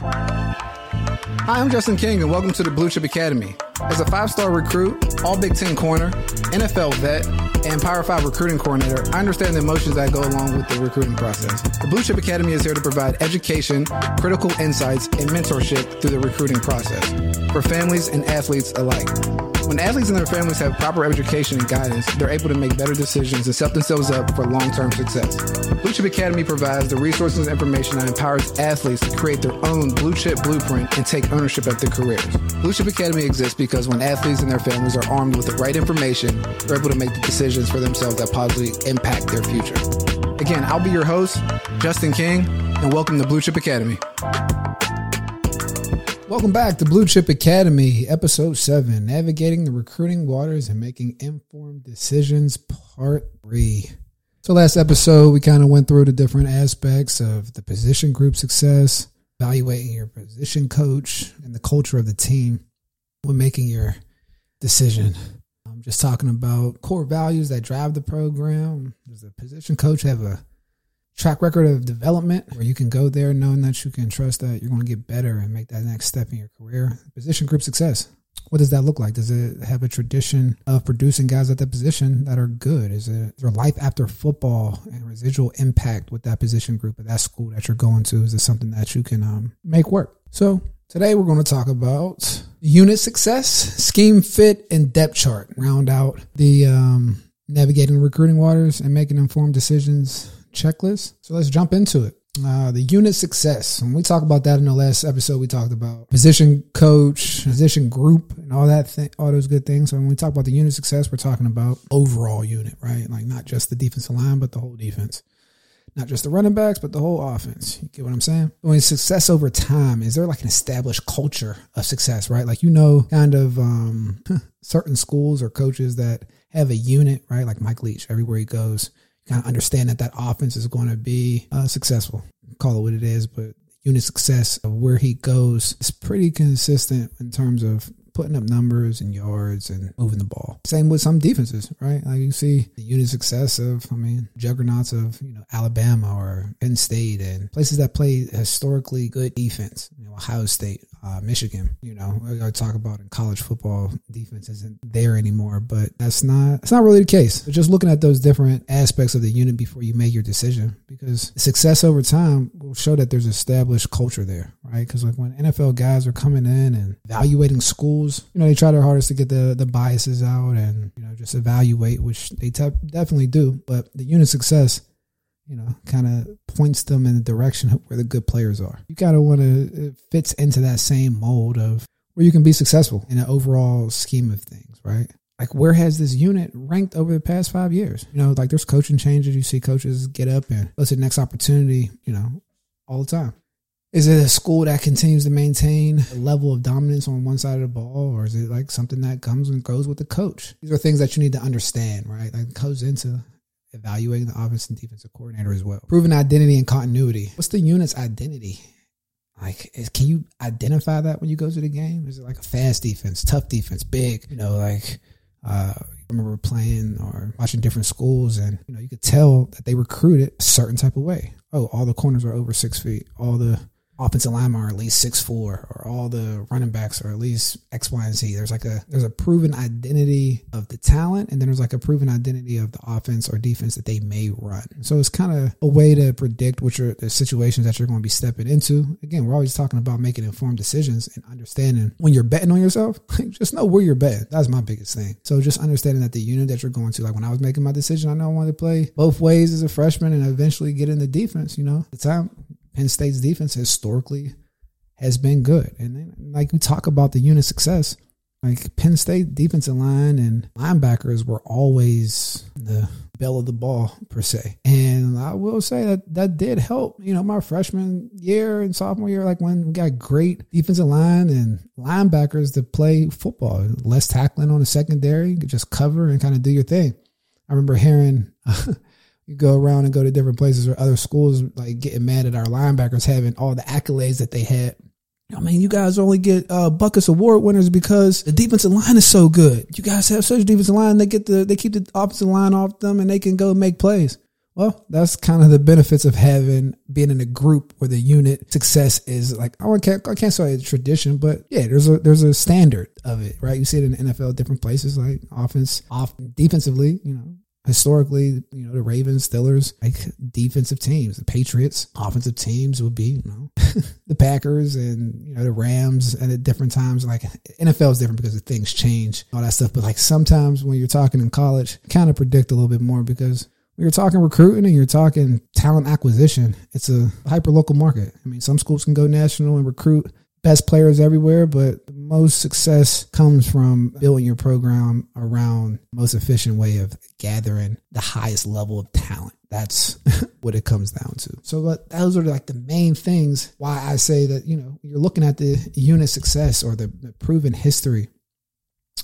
Hi, I'm Justin King, and welcome to the Blue Chip Academy. As a five star recruit, all Big Ten corner, NFL vet, and Power 5 recruiting coordinator, I understand the emotions that go along with the recruiting process. The Blue Chip Academy is here to provide education, critical insights, and mentorship through the recruiting process for families and athletes alike. When athletes and their families have proper education and guidance, they're able to make better decisions and set themselves up for long term success. Blue Chip Academy provides the resources and information that empowers athletes to create their own blue chip blueprint and take ownership of their careers. Blue Chip Academy exists because when athletes and their families are armed with the right information, they're able to make the decisions for themselves that positively impact their future. Again, I'll be your host, Justin King, and welcome to Blue Chip Academy. Welcome back to Blue Chip Academy, episode seven Navigating the Recruiting Waters and Making Informed Decisions, part three. So, last episode, we kind of went through the different aspects of the position group success, evaluating your position coach, and the culture of the team when making your decision. I'm just talking about core values that drive the program. Does the position coach have a track record of development where you can go there knowing that you can trust that you're going to get better and make that next step in your career. Position group success. What does that look like? Does it have a tradition of producing guys at that position that are good? Is it there life after football and residual impact with that position group at that school that you're going to? Is it something that you can um, make work? So today we're going to talk about unit success, scheme fit, and depth chart. Round out the um, navigating recruiting waters and making informed decisions checklist. So let's jump into it. Uh, the unit success. When we talk about that in the last episode, we talked about position coach, position group, and all that, thing, all those good things. So when we talk about the unit success, we're talking about overall unit, right? Like not just the defensive line, but the whole defense. Not just the running backs, but the whole offense. You get what I'm saying? When success over time, is there like an established culture of success, right? Like you know, kind of um, certain schools or coaches that have a unit, right? Like Mike Leach, everywhere he goes kind of understand that that offense is going to be uh, successful. Call it what it is, but unit success of where he goes is pretty consistent in terms of putting up numbers and yards and moving the ball. Same with some defenses, right? Like you see the unit success of, I mean, juggernauts of, you know, Alabama or Penn State and places that play historically good defense. You know, Ohio State, uh, Michigan. You know, I talk about in college football, defense isn't there anymore, but that's not that's not really the case. But just looking at those different aspects of the unit before you make your decision, because success over time will show that there's established culture there, right? Because like when NFL guys are coming in and evaluating schools, you know, they try their hardest to get the the biases out and you know just evaluate, which they te- definitely do. But the unit success you know, kind of points them in the direction of where the good players are. You kind of want to, it fits into that same mold of where you can be successful in an overall scheme of things, right? Like, where has this unit ranked over the past five years? You know, like there's coaching changes. You see coaches get up and what's the next opportunity, you know, all the time. Is it a school that continues to maintain a level of dominance on one side of the ball, or is it like something that comes and goes with the coach? These are things that you need to understand, right? Like goes into evaluating the offense and defensive coordinator as well. Proven identity and continuity. What's the unit's identity? Like, is, can you identify that when you go to the game? Is it like a fast defense, tough defense, big? You know, like uh, I remember playing or watching different schools, and you know, you could tell that they recruited a certain type of way. Oh, all the corners are over six feet. All the offensive linemen are at least six four, or all the running backs are at least X, Y, and Z. There's like a there's a proven identity of the talent, and then there's like a proven identity of the offense or defense that they may run. So it's kind of a way to predict which are the situations that you're going to be stepping into. Again, we're always talking about making informed decisions and understanding when you're betting on yourself. just know where you're betting. That's my biggest thing. So just understanding that the unit that you're going to, like when I was making my decision, I know I wanted to play both ways as a freshman and eventually get in the defense. You know, the time Penn State's defense historically has been good. And then, like we talk about the unit success, like Penn State defensive line and linebackers were always the belle of the ball per se. And I will say that that did help, you know, my freshman year and sophomore year, like when we got great defensive line and linebackers to play football, less tackling on the secondary, just cover and kind of do your thing. I remember hearing you go around and go to different places or other schools like getting mad at our linebackers having all the accolades that they had. I mean, you guys only get uh, Butkus Award winners because the defensive line is so good. You guys have such a defensive line; they get the they keep the offensive line off them, and they can go make plays. Well, that's kind of the benefits of having being in a group where the unit success is like I can't I can't say a tradition, but yeah, there's a there's a standard of it, right? You see it in NFL, different places like offense, off defensively, you know, historically, you know, the Ravens, Steelers, like defensive teams, the Patriots, offensive teams would be, you know, the Packers and, you know, the Rams and at different times. Like NFL is different because the things change, all that stuff. But like sometimes when you're talking in college, kind of predict a little bit more because when you're talking recruiting and you're talking talent acquisition, it's a hyper local market. I mean, some schools can go national and recruit best players everywhere, but the most success comes from building your program around most efficient way of gathering the highest level of talent. That's what it comes down to. So, those are like the main things why I say that, you know, you're looking at the unit success or the, the proven history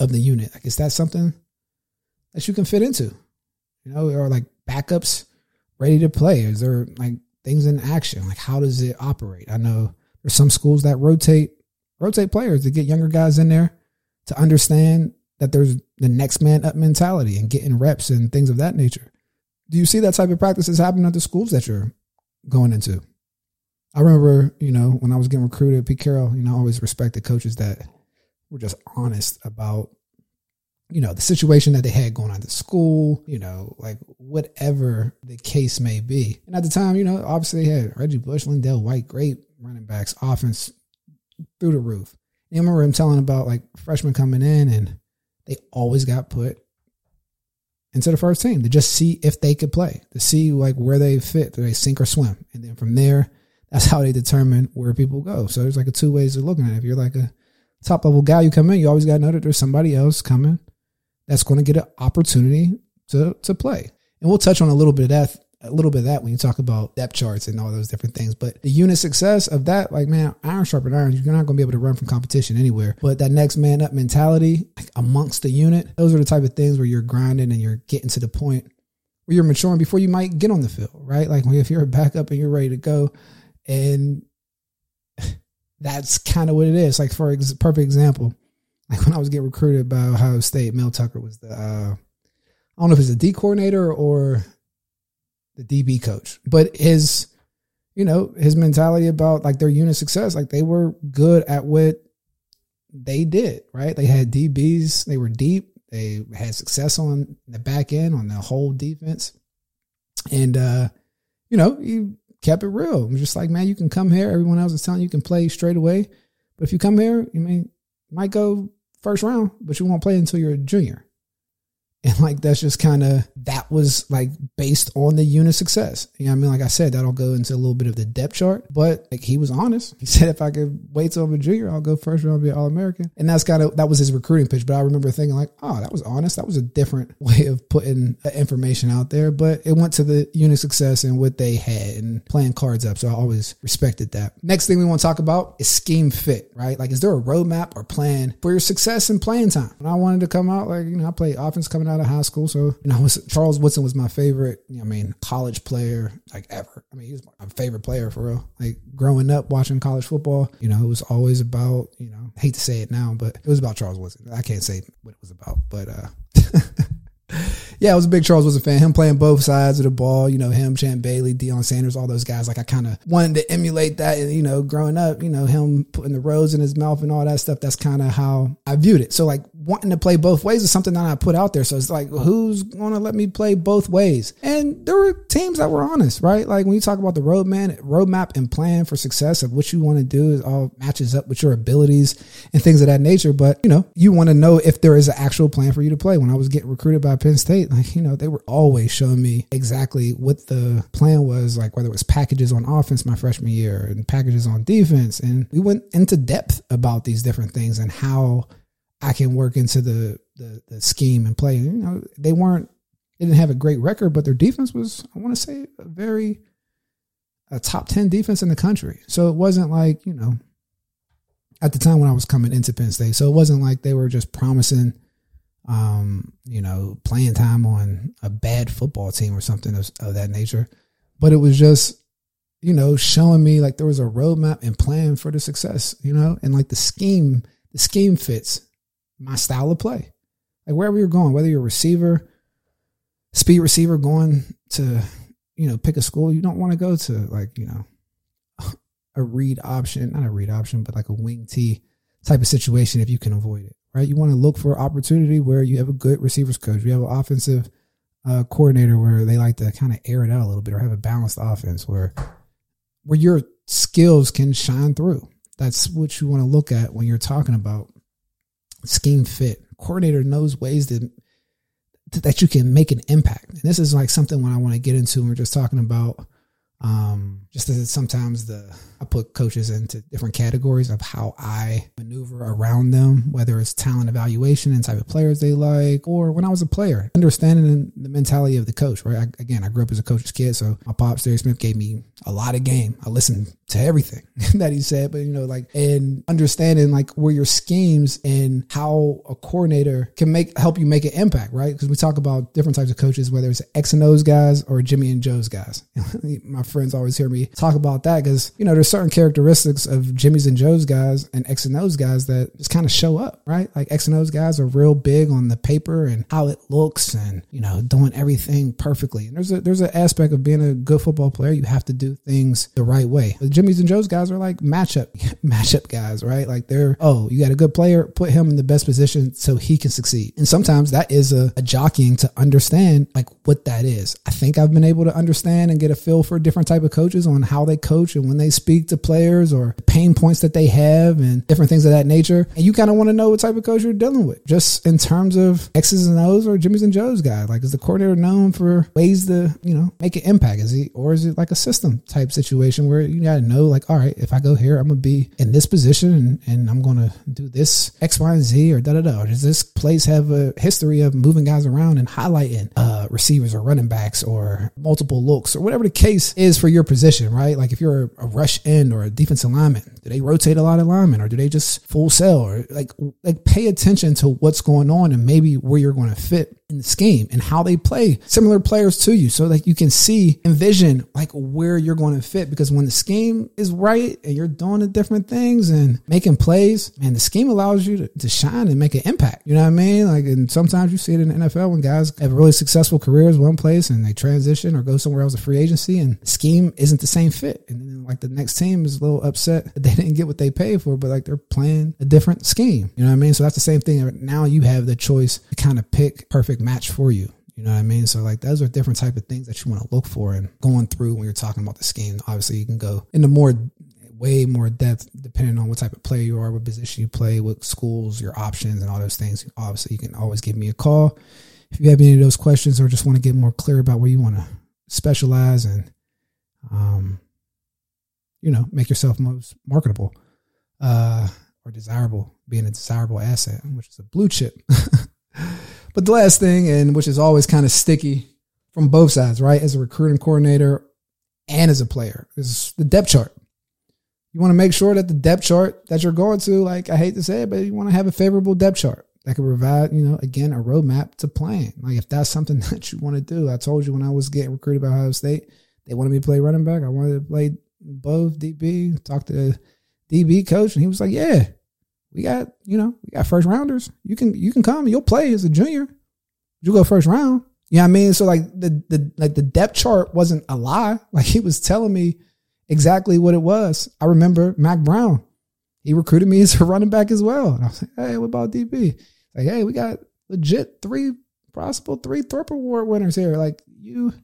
of the unit. Like, is that something that you can fit into? You know, or like backups ready to play? Is there like things in action? Like, how does it operate? I know there's some schools that rotate rotate players to get younger guys in there to understand that there's the next man up mentality and getting reps and things of that nature. Do you see that type of practices happening at the schools that you're going into? I remember, you know, when I was getting recruited, Pete Carroll, you know, I always respected coaches that were just honest about, you know, the situation that they had going on at school, you know, like whatever the case may be. And at the time, you know, obviously they had Reggie Bush, LenDale White, great running backs, offense through the roof. And I remember him telling about like freshmen coming in and they always got put into the first team to just see if they could play, to see like where they fit, do they sink or swim. And then from there, that's how they determine where people go. So there's like a two ways of looking at it. If you're like a top level guy, you come in, you always got to know that there's somebody else coming that's going to get an opportunity to to play. And we'll touch on a little bit of that a little bit of that when you talk about depth charts and all those different things. But the unit success of that, like man, iron sharpened iron, you're not going to be able to run from competition anywhere. But that next man up mentality like amongst the unit, those are the type of things where you're grinding and you're getting to the point where you're maturing before you might get on the field, right? Like if you're a backup and you're ready to go, and that's kind of what it is. Like for a perfect example, like when I was getting recruited by Ohio State, Mel Tucker was the uh, I don't know if it's a D coordinator or the DB coach. But his, you know, his mentality about like their unit success, like they were good at what they did, right? They had DBs, they were deep, they had success on the back end, on the whole defense. And uh, you know, he kept it real. Was just like, man, you can come here. Everyone else is telling you, you can play straight away. But if you come here, you mean might go first round, but you won't play until you're a junior. And like that's just kind of that was like based on the unit success. You know I mean? Like I said, that'll go into a little bit of the depth chart. But like he was honest. He said if I could wait till I'm a junior, I'll go first round, be all American. And that's kind of that was his recruiting pitch. But I remember thinking like, oh, that was honest. That was a different way of putting uh, information out there. But it went to the unit success and what they had and playing cards up. So I always respected that. Next thing we want to talk about is scheme fit, right? Like, is there a roadmap or plan for your success in playing time? When I wanted to come out, like, you know, I play offense coming out out of high school. So, you know, was, Charles Woodson was my favorite, I mean, college player like ever. I mean, he was my favorite player for real. Like growing up watching college football, you know, it was always about, you know, I hate to say it now, but it was about Charles Woodson. I can't say what it was about, but, uh, yeah, I was a big Charles Woodson fan. Him playing both sides of the ball, you know, him, Champ Bailey, Deion Sanders, all those guys. Like I kind of wanted to emulate that. You know, growing up, you know, him putting the rose in his mouth and all that stuff. That's kind of how I viewed it. So like wanting to play both ways is something that I put out there. So it's like, who's going to let me play both ways? And there were teams that were honest, right? Like when you talk about the roadmap, roadmap and plan for success of what you want to do is all matches up with your abilities and things of that nature. But you know, you want to know if there is an actual plan for you to play. When I was getting recruited by Penn State, like, you know, they were always showing me exactly what the plan was, like whether it was packages on offense my freshman year and packages on defense. And we went into depth about these different things and how I can work into the, the, the scheme and play. You know, they weren't, they didn't have a great record, but their defense was, I want to say, a very, a top 10 defense in the country. So it wasn't like, you know, at the time when I was coming into Penn State. So it wasn't like they were just promising um, you know, playing time on a bad football team or something of, of that nature. But it was just, you know, showing me like there was a roadmap and plan for the success, you know, and like the scheme, the scheme fits my style of play. Like wherever you're going, whether you're a receiver, speed receiver going to you know, pick a school, you don't want to go to like, you know, a read option, not a read option, but like a wing T type of situation if you can avoid it, right? You want to look for opportunity where you have a good receivers coach, you have an offensive uh, coordinator where they like to kind of air it out a little bit or have a balanced offense where where your skills can shine through. That's what you want to look at when you're talking about scheme fit. Coordinator knows ways that that you can make an impact. And this is like something when I want to get into we're just talking about um, just as sometimes the I put coaches into different categories of how I maneuver around them, whether it's talent evaluation and type of players they like, or when I was a player, understanding the mentality of the coach. Right? I, again, I grew up as a coach's kid, so my pops, Terry Smith, gave me a lot of game. I listened to everything that he said, but you know, like and understanding like where your schemes and how a coordinator can make help you make an impact, right? Because we talk about different types of coaches, whether it's X and O's guys or Jimmy and Joe's guys. my friends always hear me talk about that because you know there's certain characteristics of Jimmy's and Joe's guys and X and O's guys that just kind of show up, right? Like X and O's guys are real big on the paper and how it looks and you know doing everything perfectly. And there's a there's an aspect of being a good football player. You have to do things the right way. The Jimmy's and Joe's guys are like matchup matchup guys, right? Like they're oh you got a good player, put him in the best position so he can succeed. And sometimes that is a, a jockeying to understand like what that is. I think I've been able to understand and get a feel for different type of coaches on how they coach and when they speak to players or pain points that they have and different things of that nature. And you kind of want to know what type of coach you're dealing with, just in terms of X's and O's or Jimmy's and Joe's guy. Like, is the coordinator known for ways to, you know, make an impact? Is he, or is it like a system type situation where you got to know, like, all right, if I go here, I'm going to be in this position and, and I'm going to do this X, Y, and Z or da da da. Does this place have a history of moving guys around and highlighting uh, receivers or running backs or multiple looks or whatever the case is for your position, right? Like, if you're a rush end or a defensive lineman, do they rotate a lot of linemen or do they just full sell or like like pay attention to what's going on and maybe where you're going to fit in the scheme and how they play similar players to you. So that you can see envision like where you're going to fit because when the scheme is right and you're doing the different things and making plays man the scheme allows you to, to shine and make an impact. You know what I mean? Like and sometimes you see it in the NFL when guys have really successful careers one place and they transition or go somewhere else a free agency and the scheme isn't the same fit. And then like the next team is a little upset that they didn't get what they paid for but like they're playing a different scheme. You know what I mean? So that's the same thing. Now you have the choice to kind of pick perfect match for you. You know what I mean? So like those are different type of things that you want to look for and going through when you're talking about the scheme. Obviously you can go into more way more depth depending on what type of player you are, what position you play, what schools, your options and all those things. Obviously you can always give me a call if you have any of those questions or just want to get more clear about where you want to specialize and um you know, make yourself most marketable uh or desirable, being a desirable asset, which is a blue chip. But the last thing, and which is always kind of sticky from both sides, right? As a recruiting coordinator and as a player, is the depth chart. You want to make sure that the depth chart that you're going to, like I hate to say it, but you want to have a favorable depth chart that can provide, you know, again, a roadmap to playing. Like if that's something that you want to do, I told you when I was getting recruited by Ohio State, they wanted me to play running back. I wanted to play both DB, talk to the DB coach, and he was like, yeah, we got, you know, we got first rounders. You can you can come, you'll play as a junior. You go first round. You know what I mean? So like the the like the depth chart wasn't a lie. Like he was telling me exactly what it was. I remember Mack Brown. He recruited me as a running back as well. And I was like, hey, what about DB? Like, hey, we got legit three possible three Thorpe Award winners here. Like you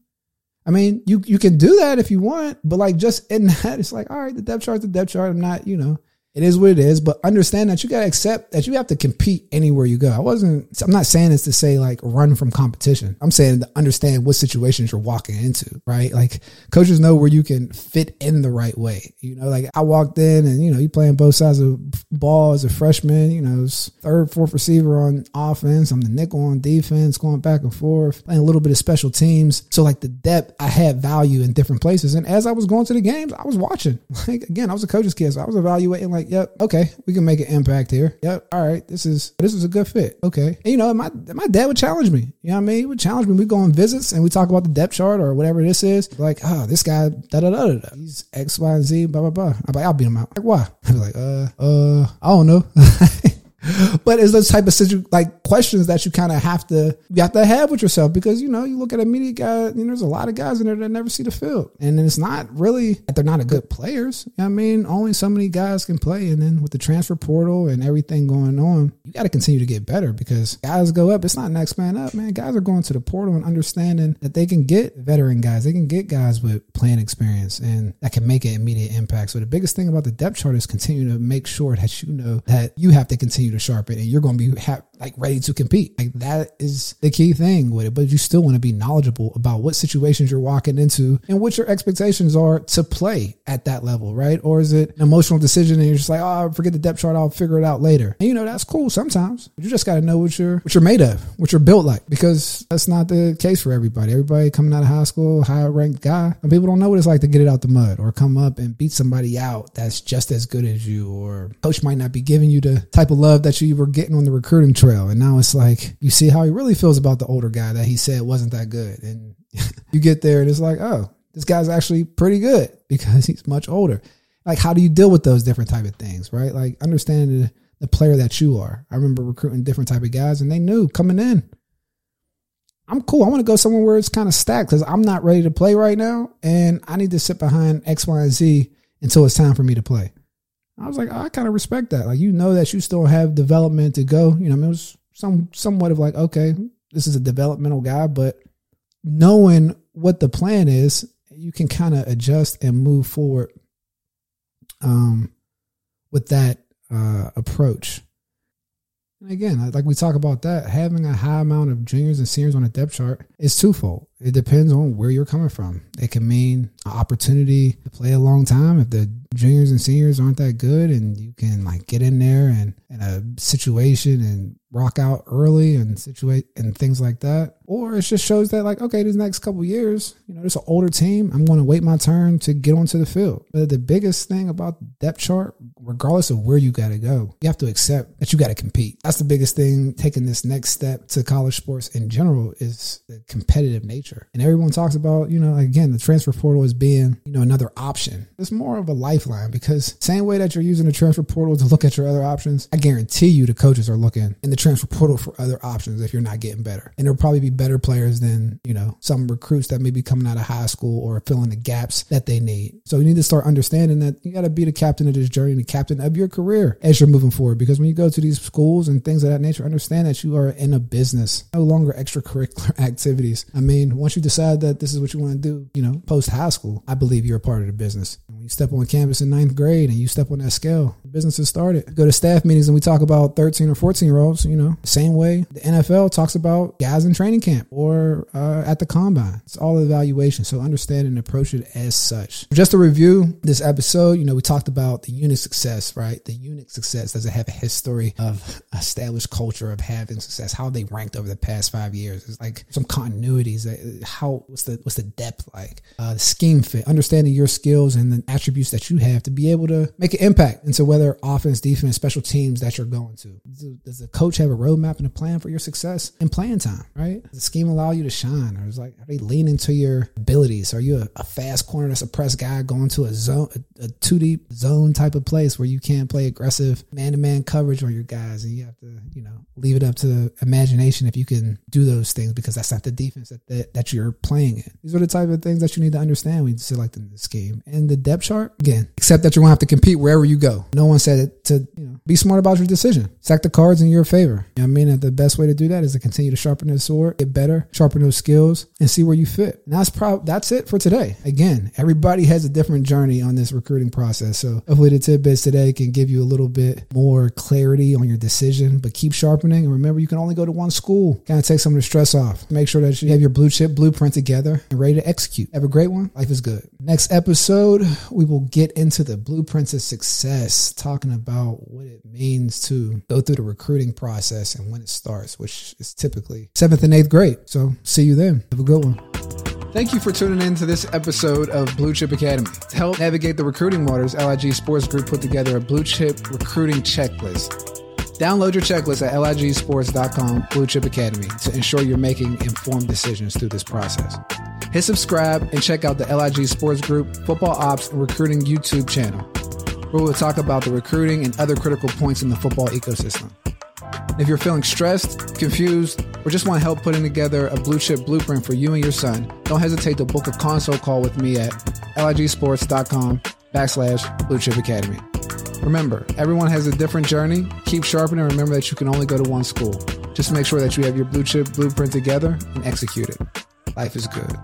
I mean, you you can do that if you want, but like just in that, it's like, all right, the depth chart, the depth chart. I'm not, you know, it is what it is, but understand that you got to accept that you have to compete anywhere you go. I wasn't, I'm not saying this to say like run from competition. I'm saying to understand what situations you're walking into, right? Like coaches know where you can fit in the right way. You know, like I walked in and, you know, you playing both sides of ball as a freshman, you know, third, fourth receiver on offense. I'm the nickel on defense, going back and forth, playing a little bit of special teams. So like the depth, I had value in different places. And as I was going to the games, I was watching. Like again, I was a coach's kid, so I was evaluating like, like, yep, okay, we can make an impact here. Yep, all right, this is this is a good fit. Okay, and, you know, my my dad would challenge me. You know what I mean? He would challenge me. We go on visits and we talk about the depth chart or whatever this is. Like, oh, this guy, da da da da. He's X, Y, and Z, blah blah blah. I'm like, I'll beat him out. Like, why? I'm like, uh, uh, I don't know. but it's those type of situ- like questions that you kind of have to you have to have with yourself because you know you look at a media guy, you know, there's a lot of guys in there that never see the field, and it's not really that they're not a good players. You know I mean, only so many guys can play, and then with the transfer portal and everything going on, you got to continue to get better because guys go up. It's not next man up, man. Guys are going to the portal and understanding that they can get veteran guys, they can get guys with playing experience, and that can make an immediate impact. So the biggest thing about the depth chart is continue to make sure that you know that you have to continue to sharpen, and you're going to be ha- like ready to compete. Like that is the key thing with it. But you still want to be knowledgeable about what situations you're walking into and what your expectations are to play at that level, right? Or is it an emotional decision and you're just like, oh, forget the depth chart, I'll figure it out later. And you know that's cool sometimes. You just got to know what you're what you're made of, what you're built like, because that's not the case for everybody. Everybody coming out of high school, high ranked guy, and people don't know what it's like to get it out the mud or come up and beat somebody out that's just as good as you, or coach might not be giving you the type of love that you were getting on the recruiting trail. And now it's like you see how he really feels about the older guy that he said wasn't that good. And you get there and it's like, oh, this guy's actually pretty good because he's much older. Like, how do you deal with those different type of things, right? Like understanding the, the player that you are. I remember recruiting different type of guys and they knew coming in, I'm cool. I want to go somewhere where it's kind of stacked because I'm not ready to play right now, and I need to sit behind X, Y, and Z until it's time for me to play. I was like, I kind of respect that. Like, you know that you still have development to go. You know, I mean, it was some somewhat of like, okay, this is a developmental guy, but knowing what the plan is, you can kind of adjust and move forward um, with that uh, approach. And again, like we talk about that, having a high amount of juniors and seniors on a depth chart is twofold. It depends on where you're coming from. It can mean an opportunity to play a long time if the juniors and seniors aren't that good and you can like get in there and in a situation and rock out early and situate and things like that. Or it just shows that like, okay, these next couple years, you know, there's an older team. I'm going to wait my turn to get onto the field. But the biggest thing about depth chart, regardless of where you got to go, you have to accept that you got to compete. That's the biggest thing taking this next step to college sports in general is the competitive nature. And everyone talks about, you know, again, the transfer portal as being, you know, another option. It's more of a lifeline because same way that you're using the transfer portal to look at your other options, I guarantee you the coaches are looking in the transfer portal for other options if you're not getting better. And there'll probably be better players than, you know, some recruits that may be coming out of high school or filling the gaps that they need. So you need to start understanding that you got to be the captain of this journey, and the captain of your career as you're moving forward. Because when you go to these schools and things of that nature, understand that you are in a business, no longer extracurricular activities. I mean, once you decide that this is what you want to do, you know, post high school, I believe you're a part of the business. When you step on campus in ninth grade and you step on that scale, the business has started. Go to staff meetings and we talk about 13 or 14 year olds, you know, same way the NFL talks about guys in training camp or uh, at the combine. It's all evaluation. So understand and approach it as such. Just to review this episode, you know, we talked about the unit success, right? The unit success does it have a history of established culture of having success? How they ranked over the past five years? It's like some continuities. How what's the what's the depth like? Uh, the scheme fit, understanding your skills and the attributes that you have to be able to make an impact into whether offense, defense, special teams that you're going to. Does the coach have a roadmap and a plan for your success and playing time? Right? Does the scheme allow you to shine, or is like are they leaning to your abilities? Are you a, a fast corner that's a press guy going to a zone, a, a two deep zone type of place where you can't play aggressive man to man coverage on your guys, and you have to you know leave it up to imagination if you can do those things because that's not the defense that, that, that you're playing in. These are the type of things that you need to understand when you select in this game. And the depth chart, again, except that you're going to have to compete wherever you go. No one said it to, you know, be smart about your decision. Stack the cards in your favor. You know I mean? The best way to do that is to continue to sharpen the sword, get better, sharpen those skills, and see where you fit. And that's probably, that's it for today. Again, everybody has a different journey on this recruiting process. So hopefully the tidbits today can give you a little bit more clarity on your decision, but keep sharpening. And remember, you can only go to one school. Kind of take some of the stress off. Make sure that you have your blue chip blueprint together and ready to execute. Have a great one. Life is good. Next episode, we will get into the blueprints of success, talking about what it means to go through the recruiting process and when it starts, which is typically seventh and eighth grade. So see you then. Have a good one. Thank you for tuning in to this episode of Blue Chip Academy. To help navigate the recruiting waters, LIG Sports Group put together a blue chip recruiting checklist. Download your checklist at ligsports.com Blue Chip Academy to ensure you're making informed decisions through this process. Hit subscribe and check out the LIG Sports Group Football Ops and Recruiting YouTube channel, where we'll talk about the recruiting and other critical points in the football ecosystem. If you're feeling stressed, confused, or just want help putting together a blue chip blueprint for you and your son, don't hesitate to book a console call with me at ligsports.com backslash blue chip academy. Remember, everyone has a different journey. Keep sharpening and remember that you can only go to one school. Just make sure that you have your blue chip blueprint together and execute it. Life is good.